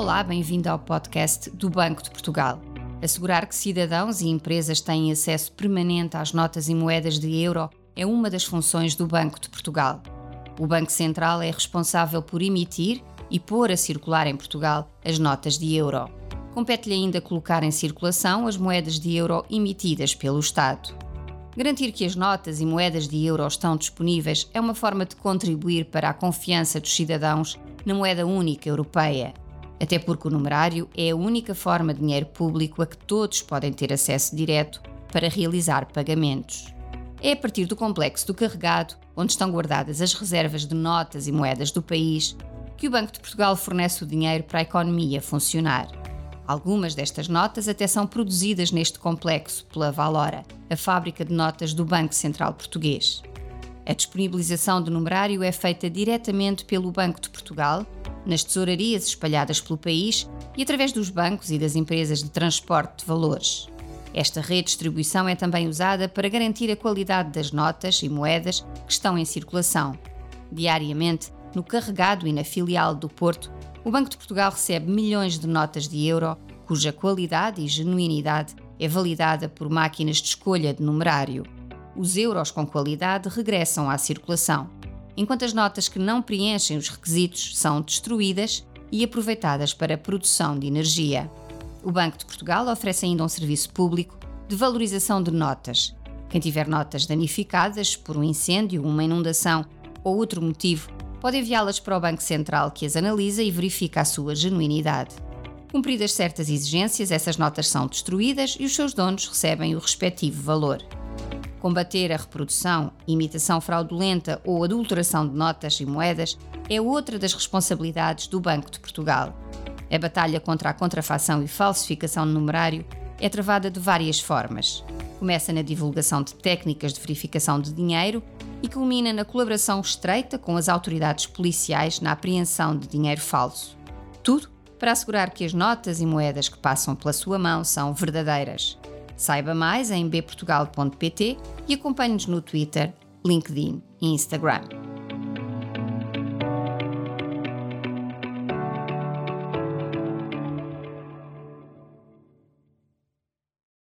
Olá, bem-vindo ao podcast do Banco de Portugal. Assegurar que cidadãos e empresas têm acesso permanente às notas e moedas de euro é uma das funções do Banco de Portugal. O Banco Central é responsável por emitir e pôr a circular em Portugal as notas de euro. Compete-lhe ainda colocar em circulação as moedas de euro emitidas pelo Estado. Garantir que as notas e moedas de euro estão disponíveis é uma forma de contribuir para a confiança dos cidadãos na moeda única europeia até porque o numerário é a única forma de dinheiro público a que todos podem ter acesso direto para realizar pagamentos. É a partir do complexo do carregado, onde estão guardadas as reservas de notas e moedas do país, que o Banco de Portugal fornece o dinheiro para a economia funcionar. Algumas destas notas até são produzidas neste complexo pela Valora, a fábrica de notas do Banco Central Português. A disponibilização do numerário é feita diretamente pelo Banco de Portugal nas tesourarias espalhadas pelo país e através dos bancos e das empresas de transporte de valores. Esta redistribuição é também usada para garantir a qualidade das notas e moedas que estão em circulação. Diariamente, no carregado e na filial do Porto, o Banco de Portugal recebe milhões de notas de euro, cuja qualidade e genuinidade é validada por máquinas de escolha de numerário. Os euros com qualidade regressam à circulação enquanto as notas que não preenchem os requisitos são destruídas e aproveitadas para a produção de energia. O Banco de Portugal oferece ainda um serviço público de valorização de notas. Quem tiver notas danificadas por um incêndio, uma inundação ou outro motivo, pode enviá-las para o Banco Central, que as analisa e verifica a sua genuinidade. Cumpridas certas exigências, essas notas são destruídas e os seus donos recebem o respectivo valor. Combater a reprodução, imitação fraudulenta ou adulteração de notas e moedas é outra das responsabilidades do Banco de Portugal. A batalha contra a contrafação e falsificação de numerário é travada de várias formas. Começa na divulgação de técnicas de verificação de dinheiro e culmina na colaboração estreita com as autoridades policiais na apreensão de dinheiro falso. Tudo para assegurar que as notas e moedas que passam pela sua mão são verdadeiras. Saiba mais em bportugal.pt e acompanhe-nos no Twitter, LinkedIn e Instagram.